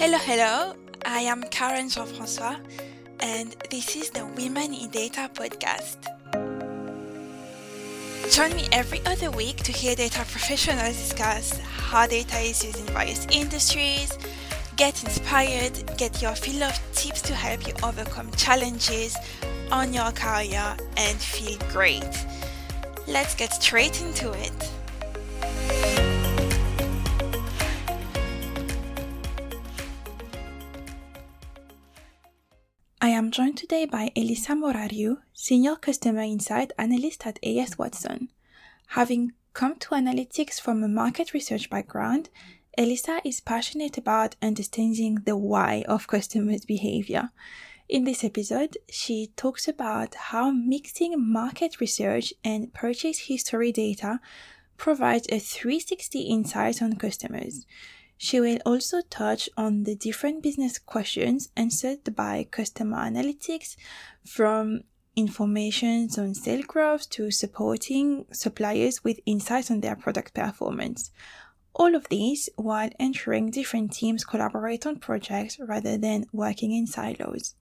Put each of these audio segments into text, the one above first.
Hello, hello. I am Karen Jean Francois, and this is the Women in Data podcast. Join me every other week to hear data professionals discuss how data is used in various industries, get inspired, get your fill of tips to help you overcome challenges on your career, and feel great. Let's get straight into it. Am joined today by Elisa Morariu, Senior Customer Insight Analyst at AS Watson. Having come to analytics from a market research background, Elisa is passionate about understanding the why of customers' behavior. In this episode, she talks about how mixing market research and purchase history data provides a 360 insight on customers. She will also touch on the different business questions answered by customer analytics from information on sales growth to supporting suppliers with insights on their product performance. All of these while ensuring different teams collaborate on projects rather than working in silos.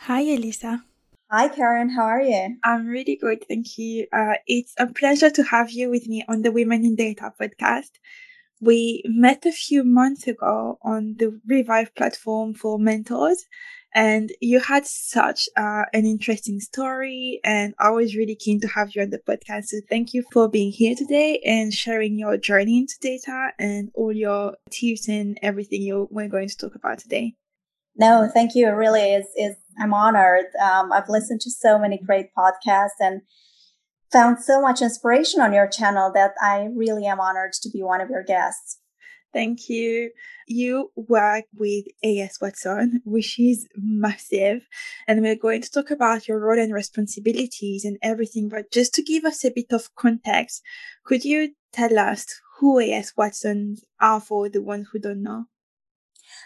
Hi, Elisa. Hi, Karen. How are you? I'm really good. Thank you. Uh, it's a pleasure to have you with me on the Women in Data podcast. We met a few months ago on the Revive platform for mentors, and you had such uh, an interesting story. And I was really keen to have you on the podcast. So thank you for being here today and sharing your journey into data and all your tips and everything you we're going to talk about today. No, thank you. Really is. is I'm honored. Um, I've listened to so many great podcasts and found so much inspiration on your channel that I really am honored to be one of your guests. Thank you. You work with AS Watson, which is massive. And we're going to talk about your role and responsibilities and everything. But just to give us a bit of context, could you tell us who AS Watsons are for the ones who don't know?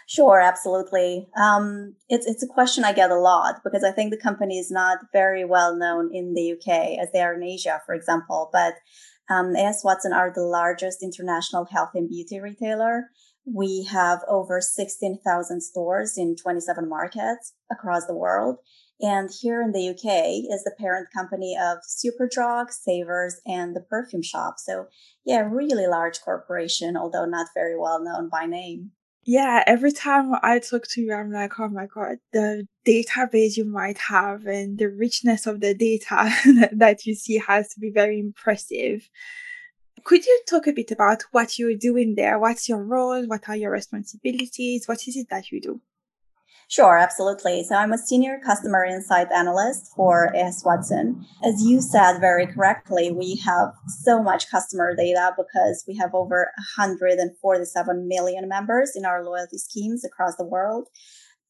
Sure, absolutely. Um, it's it's a question I get a lot because I think the company is not very well known in the UK as they are in Asia, for example. But um, AS Watson are the largest international health and beauty retailer. We have over 16,000 stores in 27 markets across the world. And here in the UK is the parent company of Superdrug, Savers, and the Perfume Shop. So, yeah, really large corporation, although not very well known by name yeah, every time I talk to you, I'm like, oh my God, the database you might have and the richness of the data that you see has to be very impressive. Could you talk a bit about what you're doing there? What's your role? What are your responsibilities? What is it that you do? Sure, absolutely. So I'm a senior customer insight analyst for AS Watson. As you said very correctly, we have so much customer data because we have over 147 million members in our loyalty schemes across the world.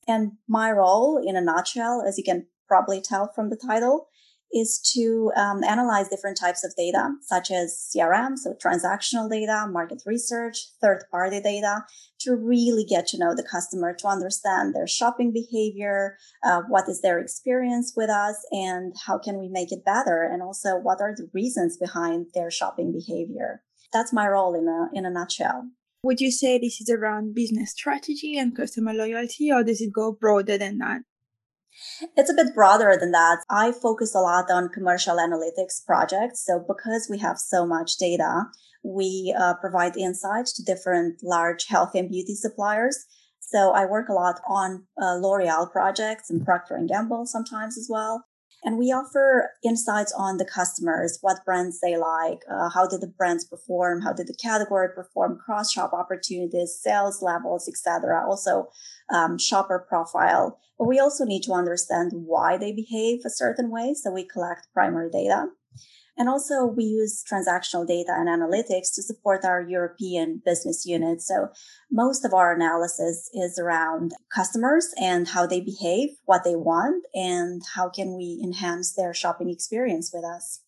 And my role in a nutshell, as you can probably tell from the title, is to um, analyze different types of data, such as CRM, so transactional data, market research, third party data, to really get to know the customer, to understand their shopping behavior, uh, what is their experience with us, and how can we make it better, and also what are the reasons behind their shopping behavior. That's my role in a in a nutshell. Would you say this is around business strategy and customer loyalty, or does it go broader than that? It's a bit broader than that. I focus a lot on commercial analytics projects. So because we have so much data, we uh, provide insights to different large health and beauty suppliers. So I work a lot on uh, L'Oreal projects and Procter and Gamble sometimes as well. And we offer insights on the customers, what brands they like, uh, how did the brands perform, how did the category perform, cross shop opportunities, sales levels, etc. Also, um, shopper profile. But we also need to understand why they behave a certain way. So we collect primary data. And also we use transactional data and analytics to support our European business unit. So most of our analysis is around customers and how they behave, what they want, and how can we enhance their shopping experience with us.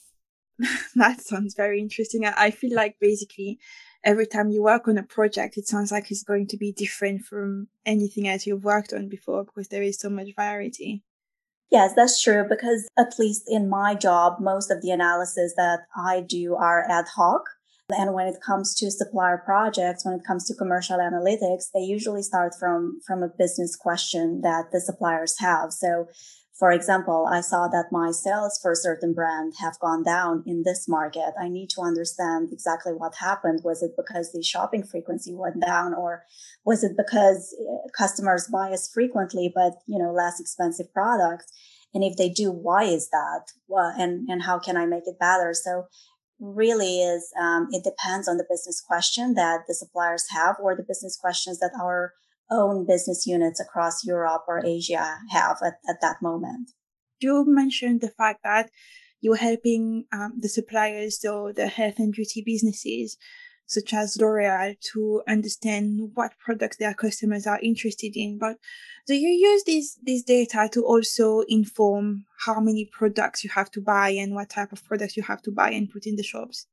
that sounds very interesting. I feel like basically every time you work on a project, it sounds like it's going to be different from anything else you've worked on before because there is so much variety. Yes, that's true because at least in my job, most of the analysis that I do are ad hoc. And when it comes to supplier projects, when it comes to commercial analytics, they usually start from, from a business question that the suppliers have. So for example, I saw that my sales for a certain brand have gone down in this market. I need to understand exactly what happened. Was it because the shopping frequency went down or was it because uh, customers buy us frequently, but, you know, less expensive products? And if they do, why is that? Well, and, and how can I make it better? So really is, um, it depends on the business question that the suppliers have or the business questions that our own business units across Europe or Asia have at, at that moment. You mentioned the fact that you're helping um, the suppliers or the health and beauty businesses such as L'Oreal to understand what products their customers are interested in. But do you use this, this data to also inform how many products you have to buy and what type of products you have to buy and put in the shops?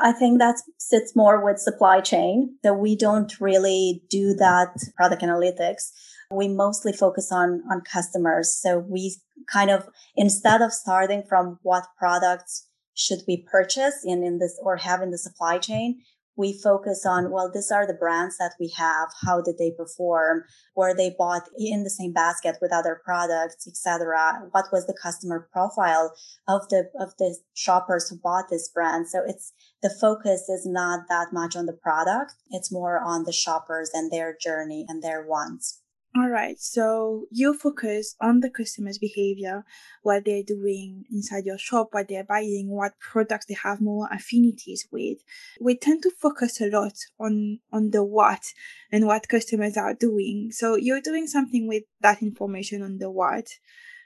I think that sits more with supply chain that we don't really do that product analytics. We mostly focus on, on customers. So we kind of, instead of starting from what products should we purchase in, in this or have in the supply chain, we focus on, well, these are the brands that we have. How did they perform? Were they bought in the same basket with other products, etc.? What was the customer profile of the, of the shoppers who bought this brand? So it's, the focus is not that much on the product. It's more on the shoppers and their journey and their wants. All right. So you focus on the customer's behavior, what they're doing inside your shop, what they're buying, what products they have more affinities with. We tend to focus a lot on, on the what and what customers are doing. So you're doing something with that information on the what.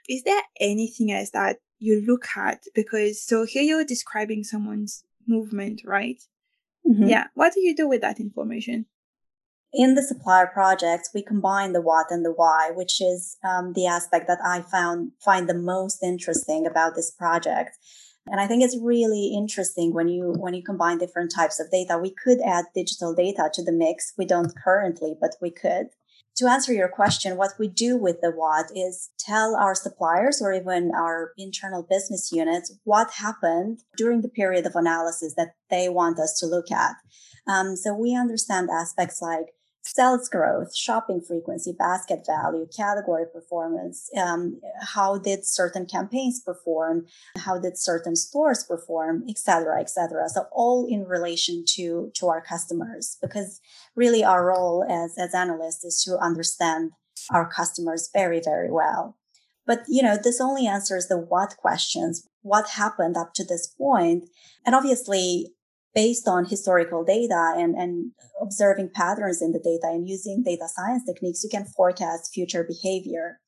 Is there anything else that you look at? Because so here you're describing someone's movement, right? Mm-hmm. Yeah. What do you do with that information? In the supplier projects, we combine the what and the why, which is um, the aspect that I found find the most interesting about this project. And I think it's really interesting when you when you combine different types of data. We could add digital data to the mix. We don't currently, but we could. To answer your question, what we do with the what is tell our suppliers or even our internal business units what happened during the period of analysis that they want us to look at. Um, so we understand aspects like sales growth, shopping frequency, basket value, category performance. Um, how did certain campaigns perform? How did certain stores perform, etc., etc. So all in relation to to our customers, because really our role as as analysts is to understand our customers very very well. But you know, this only answers the what questions. What happened up to this point? And obviously, based on historical data and, and observing patterns in the data and using data science techniques, you can forecast future behavior.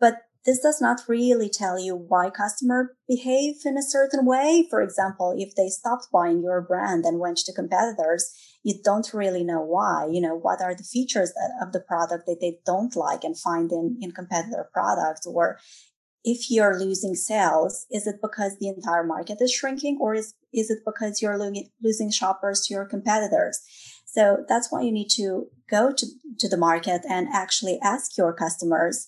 But this does not really tell you why customer behave in a certain way. For example, if they stopped buying your brand and went to competitors, you don't really know why. You know, what are the features of the product that they don't like and find in, in competitor products? Or if you're losing sales, is it because the entire market is shrinking or is, is it because you're lo- losing shoppers to your competitors? So that's why you need to go to, to the market and actually ask your customers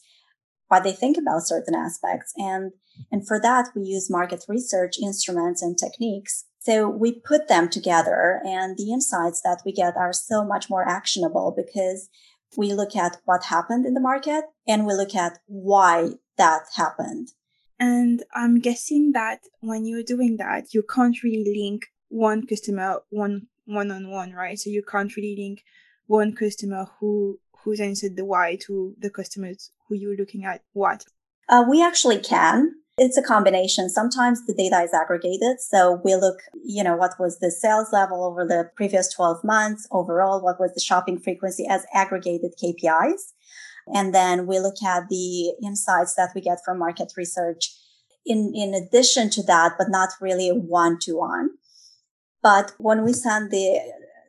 what they think about certain aspects. And, and for that, we use market research instruments and techniques. So we put them together and the insights that we get are so much more actionable because we look at what happened in the market and we look at why that happened. And I'm guessing that when you're doing that, you can't really link one customer one one on one, right? So you can't really link one customer who who's answered the why to the customers who you're looking at what. Uh, we actually can. It's a combination. Sometimes the data is aggregated. So we look, you know, what was the sales level over the previous 12 months overall? What was the shopping frequency as aggregated KPIs? And then we look at the insights that we get from market research in, in addition to that, but not really one to one. But when we send the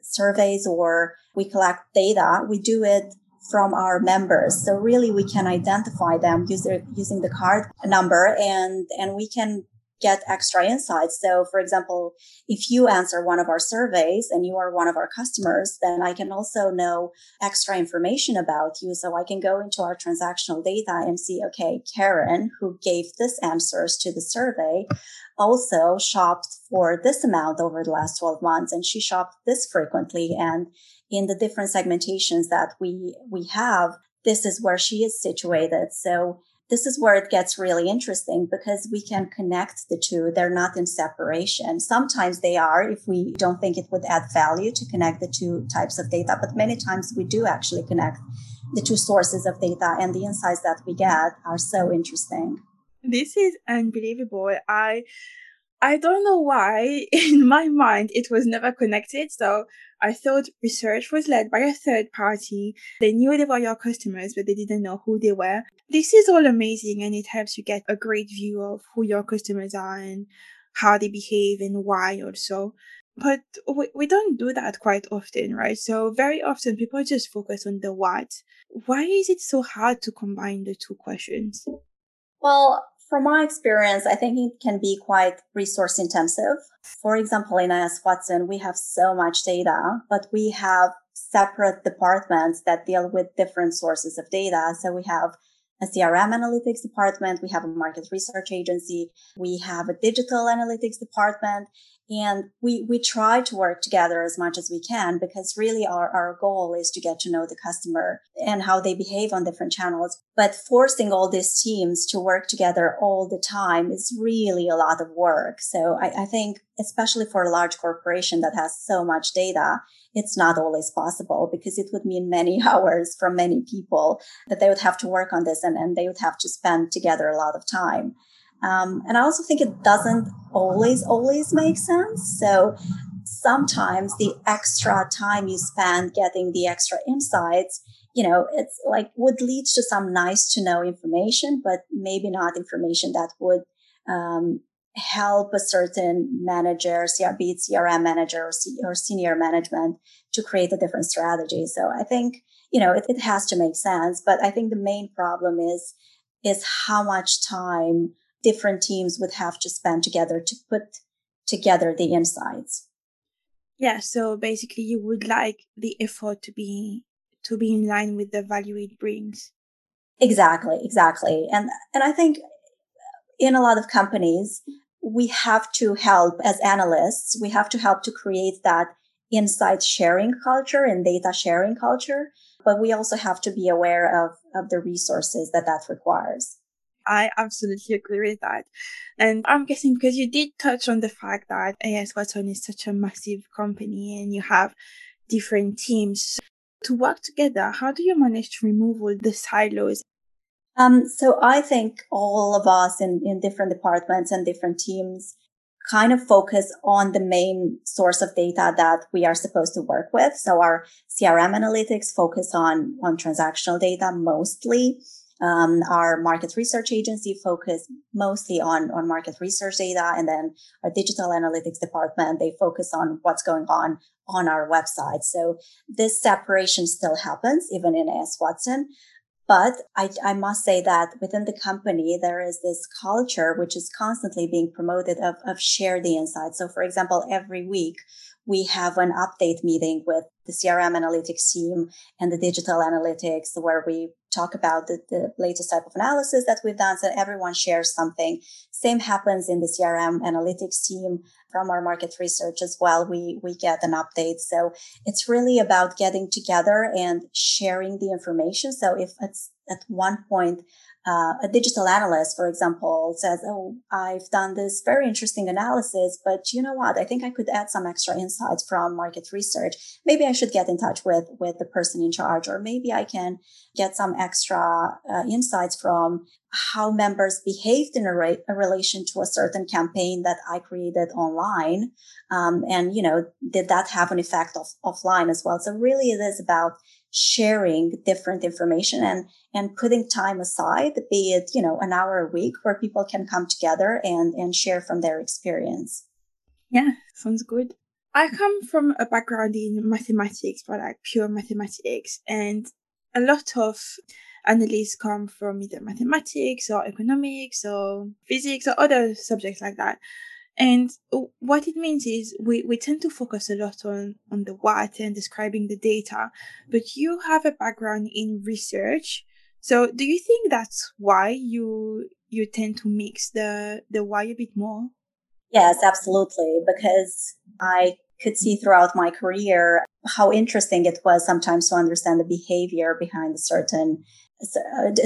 surveys or we collect data, we do it from our members. So really we can identify them using, using the card number and, and we can get extra insights. So, for example, if you answer one of our surveys and you are one of our customers, then I can also know extra information about you. So I can go into our transactional data and see, okay, Karen, who gave this answers to the survey, also shopped for this amount over the last 12 months and she shopped this frequently. And in the different segmentations that we, we have, this is where she is situated. So this is where it gets really interesting because we can connect the two. They're not in separation. Sometimes they are if we don't think it would add value to connect the two types of data, but many times we do actually connect the two sources of data and the insights that we get are so interesting. This is unbelievable. I I don't know why in my mind it was never connected. So I thought research was led by a third party. They knew they were your customers, but they didn't know who they were. This is all amazing and it helps you get a great view of who your customers are and how they behave and why also. But we, we don't do that quite often, right? So very often people just focus on the what. Why is it so hard to combine the two questions? Well, from my experience, I think it can be quite resource intensive. For example, in AS Watson, we have so much data, but we have separate departments that deal with different sources of data. So we have a CRM analytics department. We have a market research agency. We have a digital analytics department. And we, we try to work together as much as we can because really our, our goal is to get to know the customer and how they behave on different channels. But forcing all these teams to work together all the time is really a lot of work. So I, I think, especially for a large corporation that has so much data, it's not always possible because it would mean many hours from many people that they would have to work on this and, and they would have to spend together a lot of time. Um, and I also think it doesn't always, always make sense. So sometimes the extra time you spend getting the extra insights, you know, it's like would lead to some nice to know information, but maybe not information that would um, help a certain manager, it CRM manager or, C- or senior management to create a different strategy. So I think, you know, it, it has to make sense. But I think the main problem is, is how much time different teams would have to spend together to put together the insights. Yeah, so basically you would like the effort to be to be in line with the value it brings. Exactly, exactly. And and I think in a lot of companies we have to help as analysts, we have to help to create that insight sharing culture and data sharing culture, but we also have to be aware of of the resources that that requires. I absolutely agree with that. And I'm guessing because you did touch on the fact that AS Watson is such a massive company and you have different teams to work together. How do you manage to remove all the silos? Um, so I think all of us in, in different departments and different teams kind of focus on the main source of data that we are supposed to work with. So our CRM analytics focus on, on transactional data mostly. Um, our market research agency focus mostly on, on market research data. And then our digital analytics department, they focus on what's going on on our website. So this separation still happens even in AS Watson. But I, I must say that within the company, there is this culture which is constantly being promoted of, of share the insights. So for example, every week we have an update meeting with the CRM analytics team and the digital analytics where we talk about the, the latest type of analysis that we've done. So everyone shares something. Same happens in the CRM analytics team from our market research as well. We, we get an update. So it's really about getting together and sharing the information. So if it's at one point uh, a digital analyst, for example, says, Oh, I've done this very interesting analysis, but you know what? I think I could add some extra insights from market research. Maybe I should get in touch with, with the person in charge, or maybe I can get some extra uh, insights from how members behaved in a, a, relation to a certain campaign that I created online. Um, and, you know, did that have an effect off, offline as well? So really it is about sharing different information and and putting time aside be it you know an hour a week where people can come together and and share from their experience yeah sounds good i come from a background in mathematics but like pure mathematics and a lot of analysts come from either mathematics or economics or physics or other subjects like that. And what it means is we, we tend to focus a lot on, on the what and describing the data, but you have a background in research. So do you think that's why you you tend to mix the the why a bit more? Yes, absolutely. Because I could see throughout my career how interesting it was sometimes to understand the behavior behind a certain,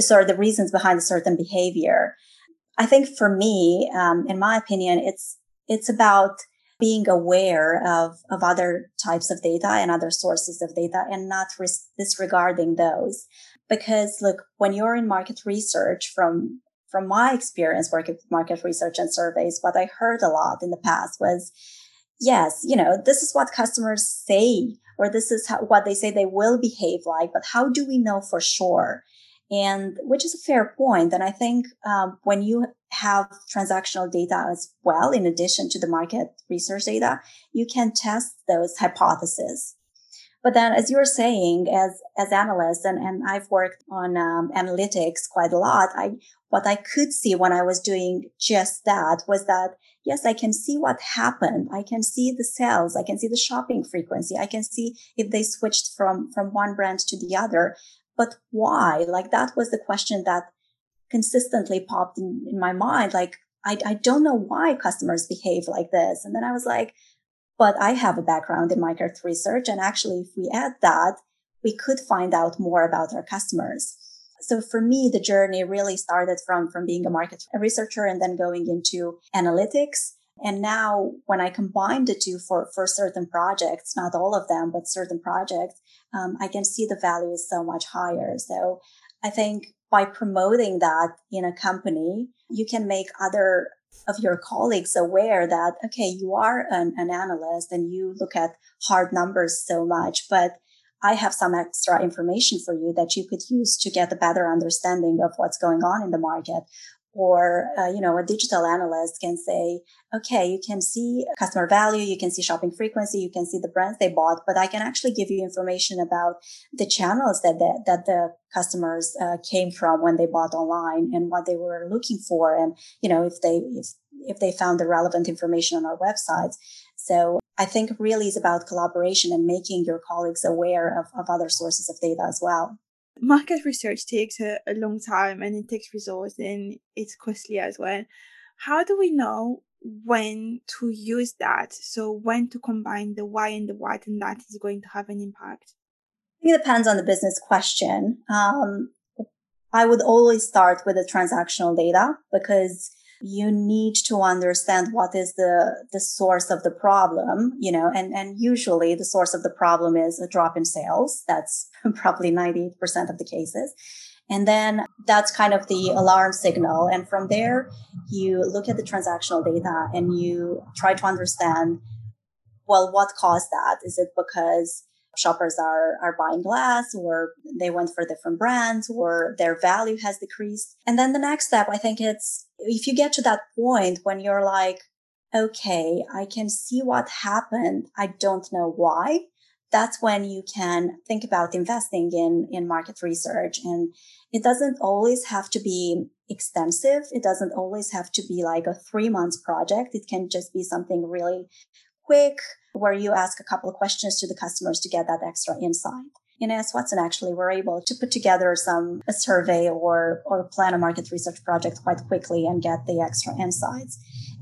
sorry, the reasons behind a certain behavior. I think for me, um, in my opinion, it's it's about being aware of of other types of data and other sources of data, and not disregarding those. Because look, when you're in market research, from from my experience working with market research and surveys, what I heard a lot in the past was yes, you know, this is what customers say, or this is how, what they say they will behave like, but how do we know for sure? And which is a fair point. And I think um, when you have transactional data as well, in addition to the market research data, you can test those hypotheses. But then, as you were saying, as as analysts, and, and I've worked on um, analytics quite a lot. I what I could see when I was doing just that was that yes, I can see what happened. I can see the sales. I can see the shopping frequency. I can see if they switched from, from one brand to the other. But why? Like that was the question that consistently popped in, in my mind. Like, I, I don't know why customers behave like this. And then I was like, but I have a background in market research. And actually, if we add that, we could find out more about our customers. So for me, the journey really started from, from being a market researcher and then going into analytics. And now when I combine the two for, for certain projects, not all of them, but certain projects, um, I can see the value is so much higher. So I think by promoting that in a company, you can make other of your colleagues aware that, okay, you are an, an analyst and you look at hard numbers so much, but I have some extra information for you that you could use to get a better understanding of what's going on in the market. Or, uh, you know, a digital analyst can say, okay, you can see customer value, you can see shopping frequency, you can see the brands they bought, but I can actually give you information about the channels that the, that the customers uh, came from when they bought online and what they were looking for. And, you know, if they, if, if they found the relevant information on our websites. So I think really is about collaboration and making your colleagues aware of, of other sources of data as well. Market research takes a, a long time and it takes resources and it's costly as well. How do we know when to use that? So when to combine the why and the what and that is going to have an impact? it depends on the business question. Um, I would always start with the transactional data because you need to understand what is the the source of the problem you know and and usually the source of the problem is a drop in sales. That's probably 98% of the cases. And then that's kind of the alarm signal. And from there you look at the transactional data and you try to understand well what caused that? Is it because shoppers are, are buying less or they went for different brands or their value has decreased. And then the next step, I think it's if you get to that point when you're like, okay, I can see what happened. I don't know why. That's when you can think about investing in, in market research. And it doesn't always have to be extensive. It doesn't always have to be like a three months project. It can just be something really quick where you ask a couple of questions to the customers to get that extra insight. In AS Watson, actually, we're able to put together some a survey or or plan a market research project quite quickly and get the extra insights.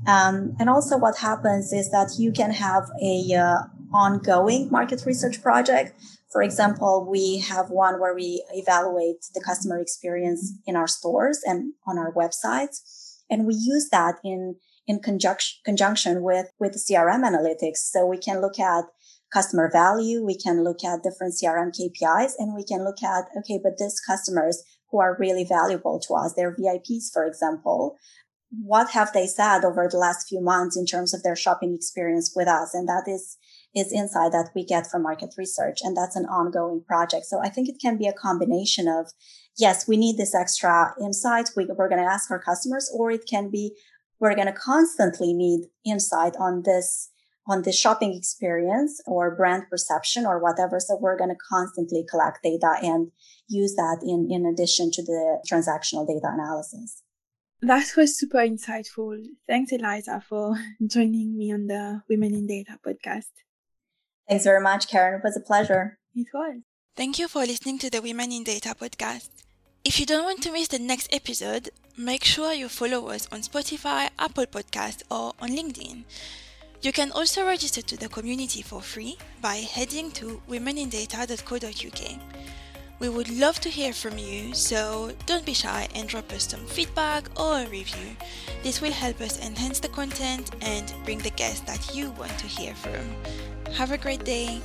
Um, and also, what happens is that you can have a uh, ongoing market research project. For example, we have one where we evaluate the customer experience in our stores and on our websites, and we use that in in conjunction, conjunction with, with CRM analytics. So we can look at customer value. We can look at different CRM KPIs and we can look at, okay, but these customers who are really valuable to us, they're VIPs, for example. What have they said over the last few months in terms of their shopping experience with us? And that is, is insight that we get from market research. And that's an ongoing project. So I think it can be a combination of, yes, we need this extra insight. We, we're going to ask our customers, or it can be, we're going to constantly need insight on this on the shopping experience or brand perception or whatever. So we're going to constantly collect data and use that in, in addition to the transactional data analysis. That was super insightful. Thanks, Elisa, for joining me on the Women in Data podcast. Thanks very much, Karen. It was a pleasure. It was. Thank you for listening to the Women in Data podcast. If you don't want to miss the next episode, make sure you follow us on Spotify, Apple Podcast, or on LinkedIn. You can also register to the community for free by heading to womenindata.co.uk. We would love to hear from you, so don't be shy and drop us some feedback or a review. This will help us enhance the content and bring the guests that you want to hear from. Have a great day.